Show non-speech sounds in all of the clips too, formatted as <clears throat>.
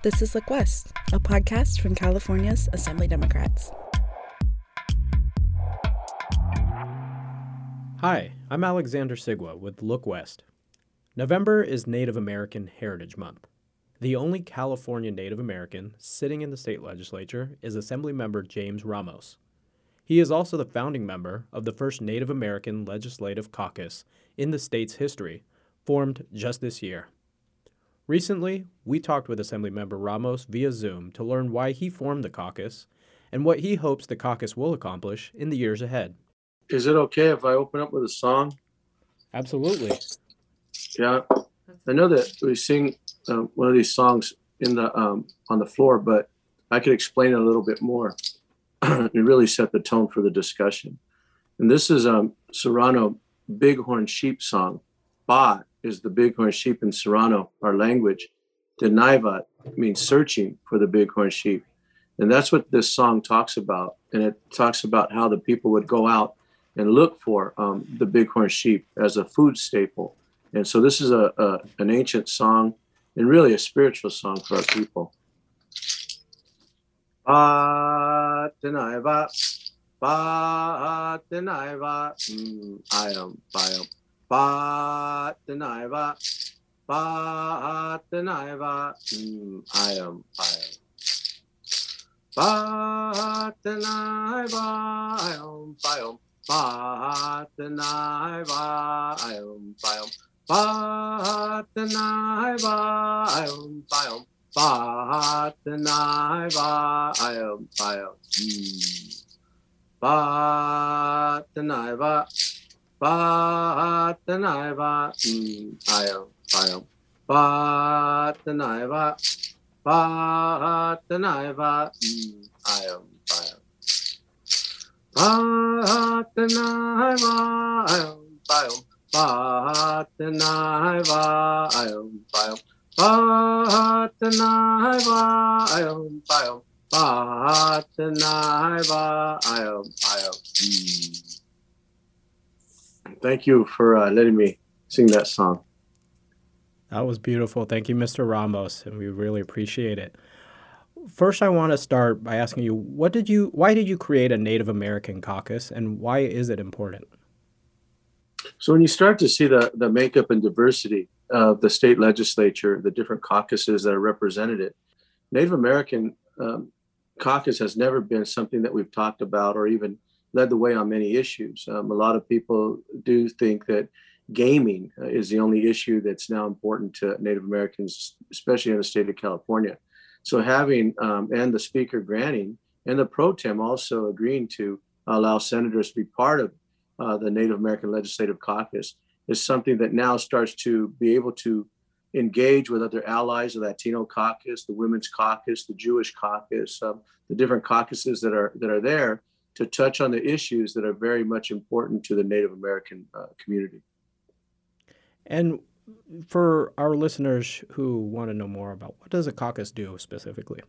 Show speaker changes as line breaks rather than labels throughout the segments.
This is Look West, a podcast from California's Assembly Democrats.
Hi, I'm Alexander Sigwa with Look West. November is Native American Heritage Month. The only California Native American sitting in the state legislature is Assemblymember James Ramos. He is also the founding member of the first Native American Legislative Caucus in the state's history, formed just this year. Recently, we talked with Assemblymember Ramos via Zoom to learn why he formed the caucus and what he hopes the caucus will accomplish in the years ahead.
Is it okay if I open up with a song?
Absolutely.
Yeah, I know that we sing uh, one of these songs in the um, on the floor, but I could explain it a little bit more <clears throat> and really set the tone for the discussion. And this is um, Serrano Bighorn Sheep song. Ba is the bighorn sheep in Serrano, our language. Denaivat means searching for the bighorn sheep. And that's what this song talks about. And it talks about how the people would go out and look for um, the bighorn sheep as a food staple. And so this is a, a, an ancient song and really a spiritual song for our people. Ba denaiva, ba denaiva, mm, I am, I am. Ba denaiva, mm, I am, I am. Ba denaiva, I am, I am. Ba denaiva, I am, I am. Ba denaiva, I am, I am. Ba denaiva, I am, I am. Mm. Patanaiva, mm, ayam, ayam. Patanaiva, Patanaiva, mm, ayam, ayam. Patanaiva, ayam, ayam. Patanaiva, ayam, ayam. Patanaiva, ayam, ayam. Patanaiva, ayam, ayam. Thank you for uh, letting me sing that song.
That was beautiful. Thank you, Mr. Ramos, and we really appreciate it. First, I want to start by asking you, what did you, why did you create a Native American caucus, and why is it important?
So, when you start to see the the makeup and diversity of the state legislature, the different caucuses that are represented, it, Native American um, caucus has never been something that we've talked about or even led the way on many issues. Um, a lot of people do think that gaming uh, is the only issue that's now important to Native Americans, especially in the state of California. So having um, and the speaker granting and the pro tem also agreeing to allow senators to be part of uh, the Native American Legislative Caucus is something that now starts to be able to engage with other allies, the Latino caucus, the Women's Caucus, the Jewish caucus, um, the different caucuses that are that are there to touch on the issues that are very much important to the Native American uh, community.
And for our listeners who want to know more about what does a caucus do specifically?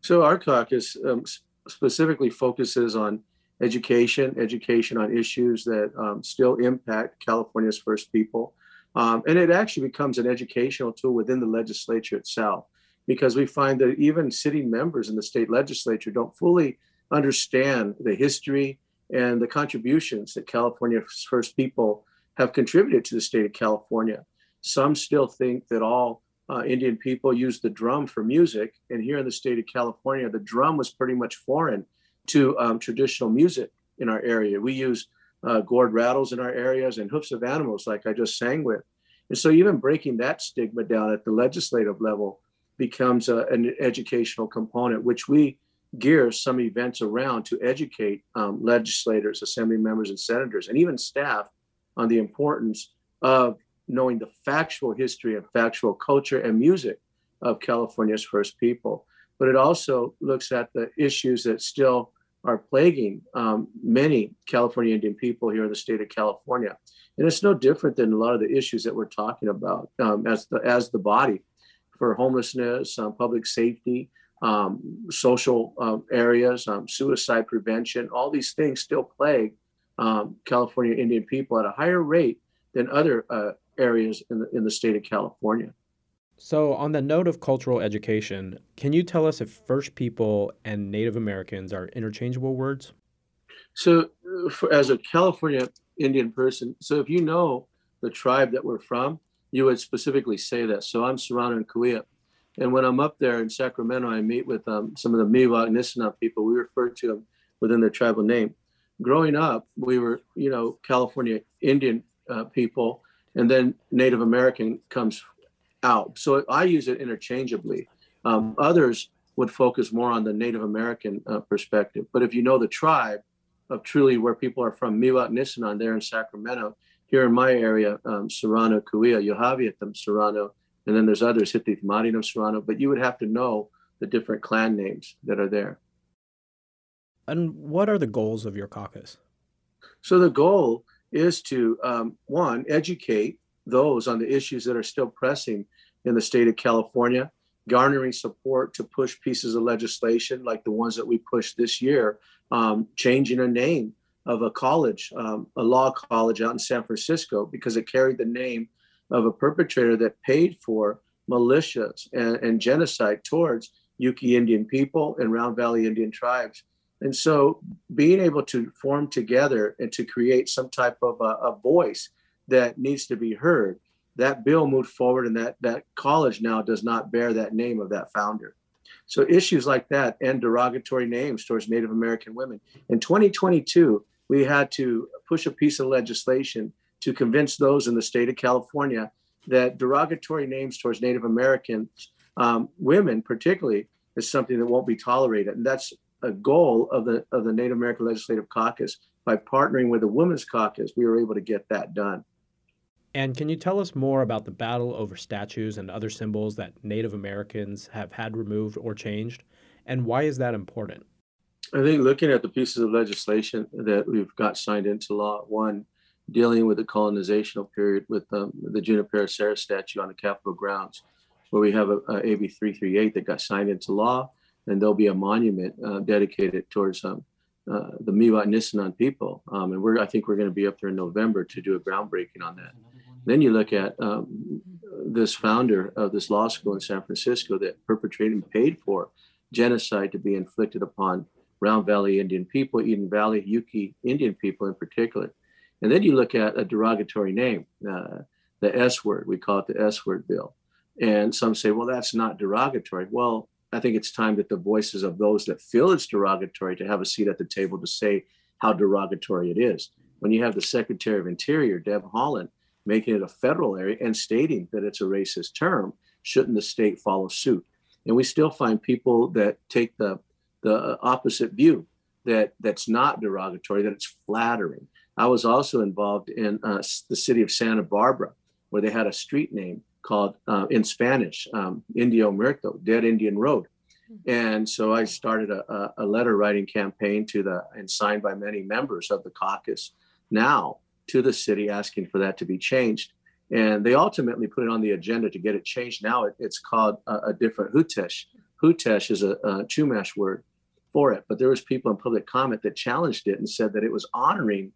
So our caucus um, specifically focuses on education, education on issues that um, still impact California's first people. Um, and it actually becomes an educational tool within the legislature itself because we find that even sitting members in the state legislature don't fully understand the history and the contributions that California's first people have contributed to the state of California. Some still think that all uh, Indian people use the drum for music. And here in the state of California, the drum was pretty much foreign to um, traditional music in our area. We use uh, gourd rattles in our areas and hoofs of animals, like I just sang with. And so, even breaking that stigma down at the legislative level becomes a, an educational component, which we gear some events around to educate um, legislators, assembly members, and senators, and even staff on the importance of knowing the factual history and factual culture and music of California's first people. But it also looks at the issues that still are plaguing um, many California Indian people here in the state of California. And it's no different than a lot of the issues that we're talking about um, as the as the body for homelessness, um, public safety, um, social um, areas, um, suicide prevention, all these things still plague um, California Indian people at a higher rate than other uh, areas in the, in the state of California.
So, on the note of cultural education, can you tell us if First People and Native Americans are interchangeable words?
So, uh, for, as a California Indian person, so if you know the tribe that we're from, you would specifically say that. So, I'm Serrano and Cahuilla. And when I'm up there in Sacramento, I meet with um, some of the Miwok Nisenan people. We refer to them within their tribal name. Growing up, we were, you know, California Indian uh, people, and then Native American comes out. So I use it interchangeably. Um, others would focus more on the Native American uh, perspective. But if you know the tribe of truly where people are from, Miwok Nisenan there in Sacramento, here in my area, um, Serrano, Cahuilla, Yohaviatam, Serrano, and then there's others, Hittith Marinam, Serrano, but you would have to know the different clan names that are there.
And what are the goals of your caucus?
So the goal is to, um, one, educate those on the issues that are still pressing in the state of California, garnering support to push pieces of legislation like the ones that we pushed this year, um, changing a name of a college, um, a law college out in San Francisco, because it carried the name of a perpetrator that paid for militias and, and genocide towards Yuki Indian people and Round Valley Indian tribes. And so being able to form together and to create some type of a, a voice that needs to be heard. That bill moved forward, and that that college now does not bear that name of that founder. So issues like that and derogatory names towards Native American women. In 2022, we had to push a piece of legislation to convince those in the state of California that derogatory names towards Native American um, women, particularly, is something that won't be tolerated. And that's a goal of the of the Native American Legislative Caucus. By partnering with the Women's Caucus, we were able to get that done.
And can you tell us more about the battle over statues and other symbols that Native Americans have had removed or changed? And why is that important?
I think looking at the pieces of legislation that we've got signed into law, one, dealing with the colonizational period with um, the Junipero Serra statue on the Capitol grounds, where we have a, a, AB 338 that got signed into law, and there'll be a monument uh, dedicated towards um, uh, the Miwok Nisenan people. Um, and we're, I think we're going to be up there in November to do a groundbreaking on that. Then you look at um, this founder of this law school in San Francisco that perpetrated and paid for genocide to be inflicted upon Round Valley Indian people, Eden Valley Yuki Indian people in particular. And then you look at a derogatory name, uh, the S word. We call it the S word bill. And some say, well, that's not derogatory. Well, I think it's time that the voices of those that feel it's derogatory to have a seat at the table to say how derogatory it is. When you have the Secretary of Interior, Deb Haaland, making it a federal area and stating that it's a racist term, shouldn't the state follow suit? And we still find people that take the the opposite view that that's not derogatory, that it's flattering. I was also involved in uh, the city of Santa Barbara, where they had a street name called uh, in Spanish, um, Indio Muerto, Dead Indian Road. And so I started a, a letter writing campaign to the and signed by many members of the caucus now to the city asking for that to be changed. And they ultimately put it on the agenda to get it changed. Now it, it's called a, a, different Hutash. Hutash is a, a Chumash word for it, but there was people in public comment that challenged it and said that it was honoring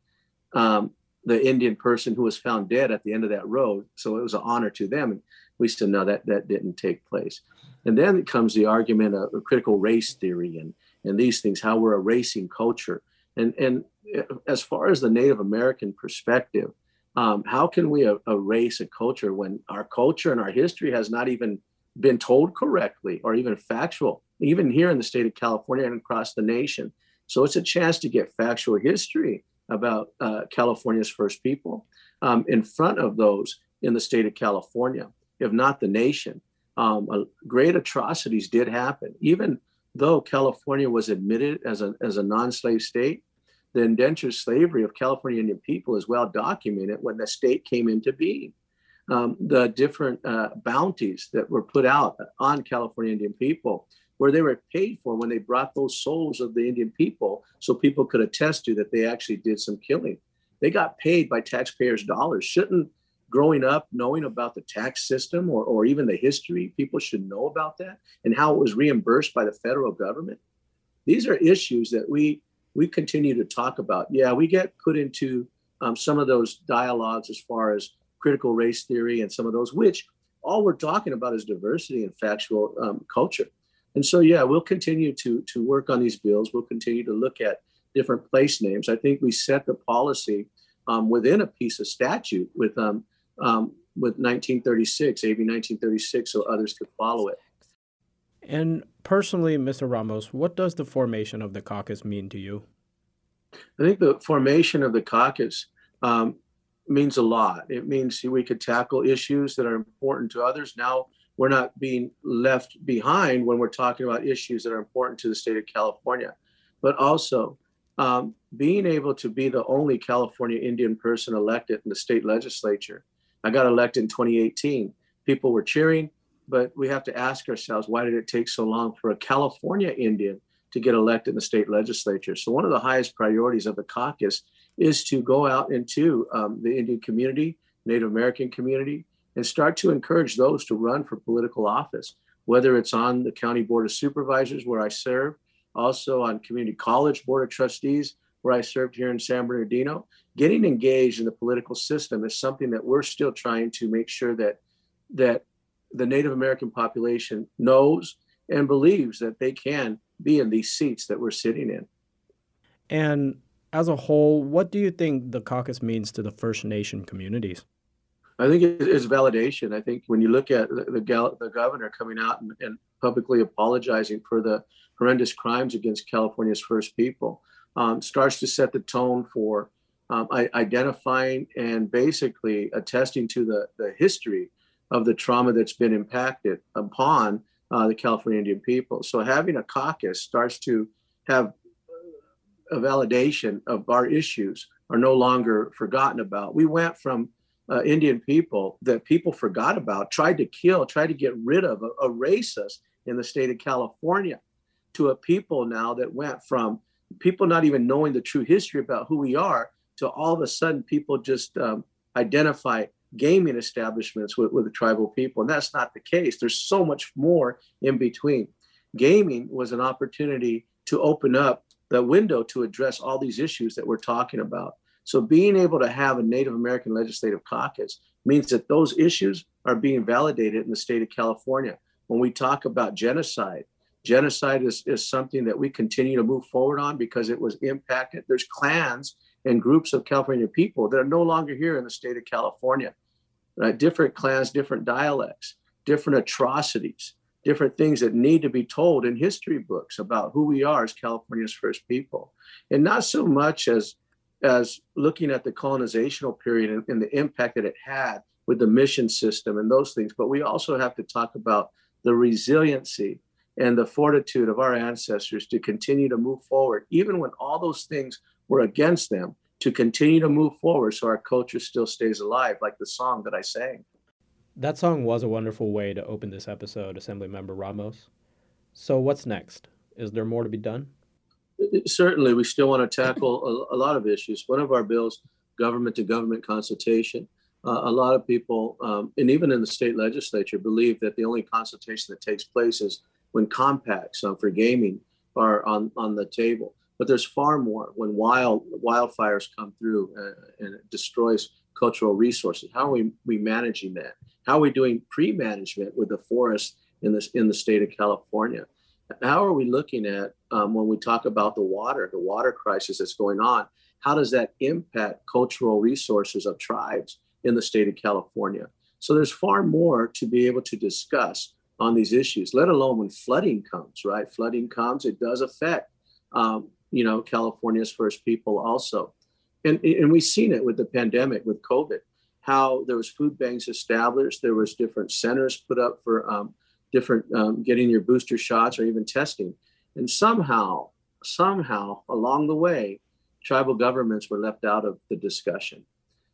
um, the Indian person who was found dead at the end of that road. So it was an honor to them. And we said, no, that, that didn't take place. And then it comes the argument of critical race theory and, and these things, how we're a racing culture. And, and as far as the Native American perspective, um, how can we erase a culture when our culture and our history has not even been told correctly or even factual, even here in the state of California and across the nation? So it's a chance to get factual history about uh, California's first people um, in front of those in the state of California, if not the nation. Um, great atrocities did happen, even though California was admitted as a, as a non slave state the indentured slavery of California Indian people is well documented when the state came into being. Um, the different uh, bounties that were put out on California Indian people, where they were paid for when they brought those souls of the Indian people, so people could attest to that they actually did some killing. They got paid by taxpayers' dollars. Shouldn't growing up knowing about the tax system or, or even the history, people should know about that and how it was reimbursed by the federal government? These are issues that we we continue to talk about. Yeah, we get put into um, some of those dialogues as far as critical race theory and some of those, which all we're talking about is diversity and factual um, culture. And so, yeah, we'll continue to to work on these bills. We'll continue to look at different place names. I think we set the policy um, within a piece of statute with um, um, with 1936, AB 1936, so others could follow it.
And personally, Mr. Ramos, what does the formation of the caucus mean to you?
I think the formation of the caucus um, means a lot. It means we could tackle issues that are important to others. Now we're not being left behind when we're talking about issues that are important to the state of California, but also um, being able to be the only California Indian person elected in the state legislature. I got elected in 2018. People were cheering, but we have to ask ourselves why did it take so long for a California Indian to get elected in the state legislature? So, one of the highest priorities of the caucus is to go out into um, the Indian community, Native American community, and start to encourage those to run for political office, whether it's on the County Board of Supervisors, where I serve, also on Community College Board of Trustees, where I served here in San Bernardino. Getting engaged in the political system is something that we're still trying to make sure that that the Native American population knows and believes that they can be in these seats that we're sitting in.
And as a whole, what do you think the caucus means to the First Nation communities?
I think it's validation. I think when you look at the, the, governor coming out and, and, publicly apologizing for the horrendous crimes against California's first people, um, starts to set the tone for um, identifying and basically attesting to the, the history of the trauma that's been impacted upon uh, the California Indian people. So having a caucus starts to have a validation of our issues are no longer forgotten about. We went from uh, Indian people that people forgot about, tried to kill, tried to get rid of, erase us in the state of California, to a people now that went from people not even knowing the true history about who we are to all of a sudden people just um, identify gaming establishments with, with the tribal people. And that's not the case. There's so much more in between. Gaming was an opportunity to open up the window to address all these issues that we're talking about. So being able to have a Native American legislative caucus means that those issues are being validated in the state of California. When we talk about genocide, genocide is, is something that we continue to move forward on because it was impacted. There's clans and groups of California people that are no longer here in the state of California. Right? Different clans, different dialects, different atrocities, different things that need to be told in history books about who we are as California's first people. And not so much as as looking at the colonizational period and, and the impact that it had with the mission system and those things, but we also have to talk about the resiliency and the fortitude of our ancestors to continue to move forward, even when all those things were against them to continue to move forward so our culture still stays alive, like the song that I sang.
That song was a wonderful way to open this episode, Assemblymember Ramos. So, what's next? Is there more to be done?
Certainly, we still want to tackle a, a lot of issues. One of our bills, government to government consultation. Uh, a lot of people, um, and even in the state legislature, believe that the only consultation that takes place is when compacts um, for gaming are on, on the table. But there's far more when wild wildfires come through uh, and it destroys cultural resources. How are we, we managing that? How are we doing pre-management with the forest in this in the state of California? How are we looking at um, when we talk about the water, the water crisis that's going on? How does that impact cultural resources of tribes in the state of California? So there's far more to be able to discuss on these issues, let alone when flooding comes, right? Flooding comes, it does affect um, you know, California's first people also. And, and we've seen it with the pandemic, with COVID, how there was food banks established, there was different centers put up for um, different um, getting your booster shots or even testing. And somehow, somehow along the way, tribal governments were left out of the discussion.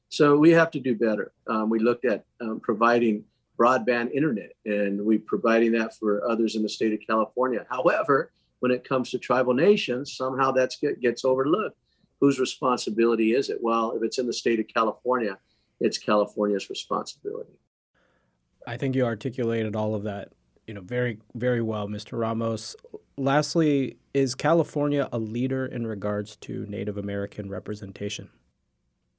So we have to do better. Um, we looked at um, providing broadband internet, and we providing that for others in the state of California. However, when it comes to tribal nations, somehow that gets overlooked. Whose responsibility is it? Well, if it's in the state of California, it's California's responsibility.
I think you articulated all of that, you know, very, very well, Mr. Ramos. Lastly, is California a leader in regards to Native American representation?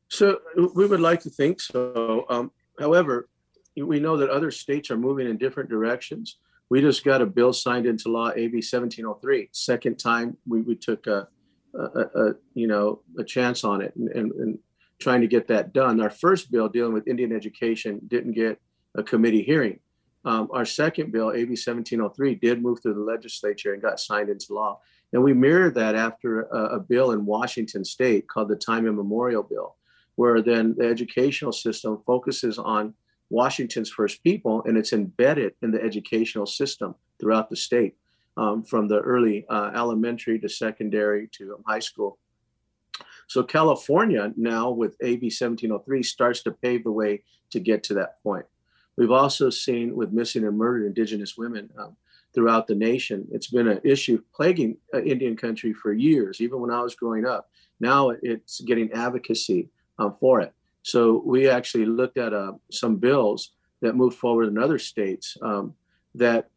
So we would like to think so. Um, however, we know that other states are moving in different directions. We just got a bill signed into law, AB 1703. Second time we, we took a, a, a you know a chance on it and, and, and trying to get that done. Our first bill dealing with Indian education didn't get a committee hearing. Um, our second bill, AB 1703, did move through the legislature and got signed into law. And we mirrored that after a, a bill in Washington state called the Time Immemorial Bill, where then the educational system focuses on Washington's first people and it's embedded in the educational system throughout the state, um, from the early uh, elementary to secondary to high school. So California now with AB 1703 starts to pave the way to get to that point. We've also seen with missing and murdered Indigenous women um, throughout the nation. It's been an issue plaguing uh, Indian country for years, even when I was growing up. Now it's getting advocacy um, for it. So we actually looked at uh, some bills that moved forward in other states um, that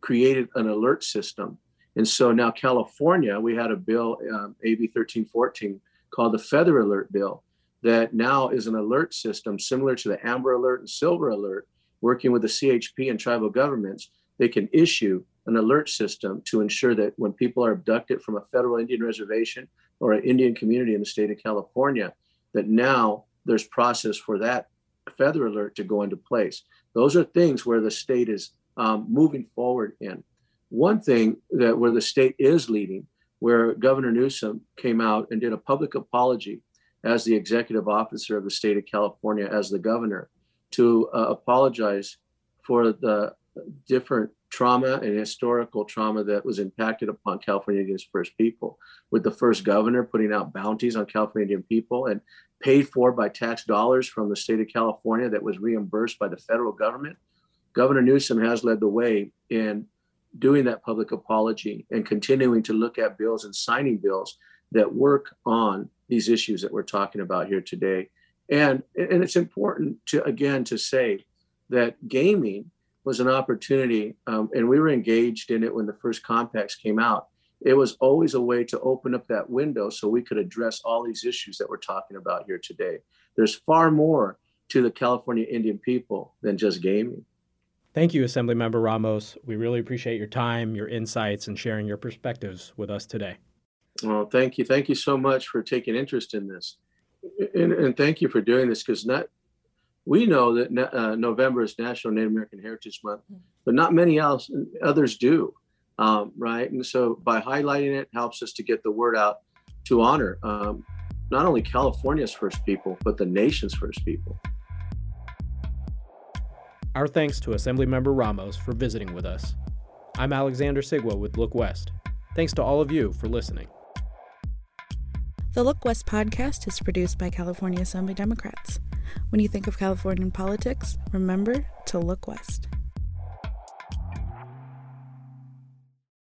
created an alert system. And so now California, we had a bill, um, AB 1314, called the Feather Alert Bill, that now is an alert system similar to the Amber Alert and Silver Alert, working with the CHP and tribal governments. They can issue an alert system to ensure that when people are abducted from a federal Indian reservation or an Indian community in the state of California, that now there's process for that feather alert to go into place. Those are things where the state is um, moving forward in. One thing that where the state is leading, where Governor Newsom came out and did a public apology as the executive officer of the state of California, as the governor, to uh, apologize for the different trauma and historical trauma that was impacted upon California Indian First People, with the first governor putting out bounties on California Indian people and paid for by tax dollars from the state of California that was reimbursed by the federal government. Governor Newsom has led the way in doing that public apology and continuing to look at bills and signing bills that work on these issues that we're talking about here today. And, and it's important to, again, to say that gaming was an opportunity, um, and we were engaged in it when the first compacts came out. It was always a way to open up that window so we could address all these issues that we're talking about here today. There's far more to the California Indian people than just gaming.
Thank you, Assemblymember Ramos. We really appreciate your time, your insights, and sharing your perspectives with us today.
Well, thank you. Thank you so much for taking interest in this. And, and thank you for doing this because not we know that uh, November is National Native American Heritage Month, but not many else others do, um, right? And so by highlighting it helps us to get the word out to honor um, not only California's first people, but the nation's first people.
Our thanks to Assemblymember Ramos for visiting with us. I'm Alexander Sigwa with Look West. Thanks to all of you for listening.
The Look West podcast is produced by California Assembly Democrats. When you think of Californian politics, remember to look west.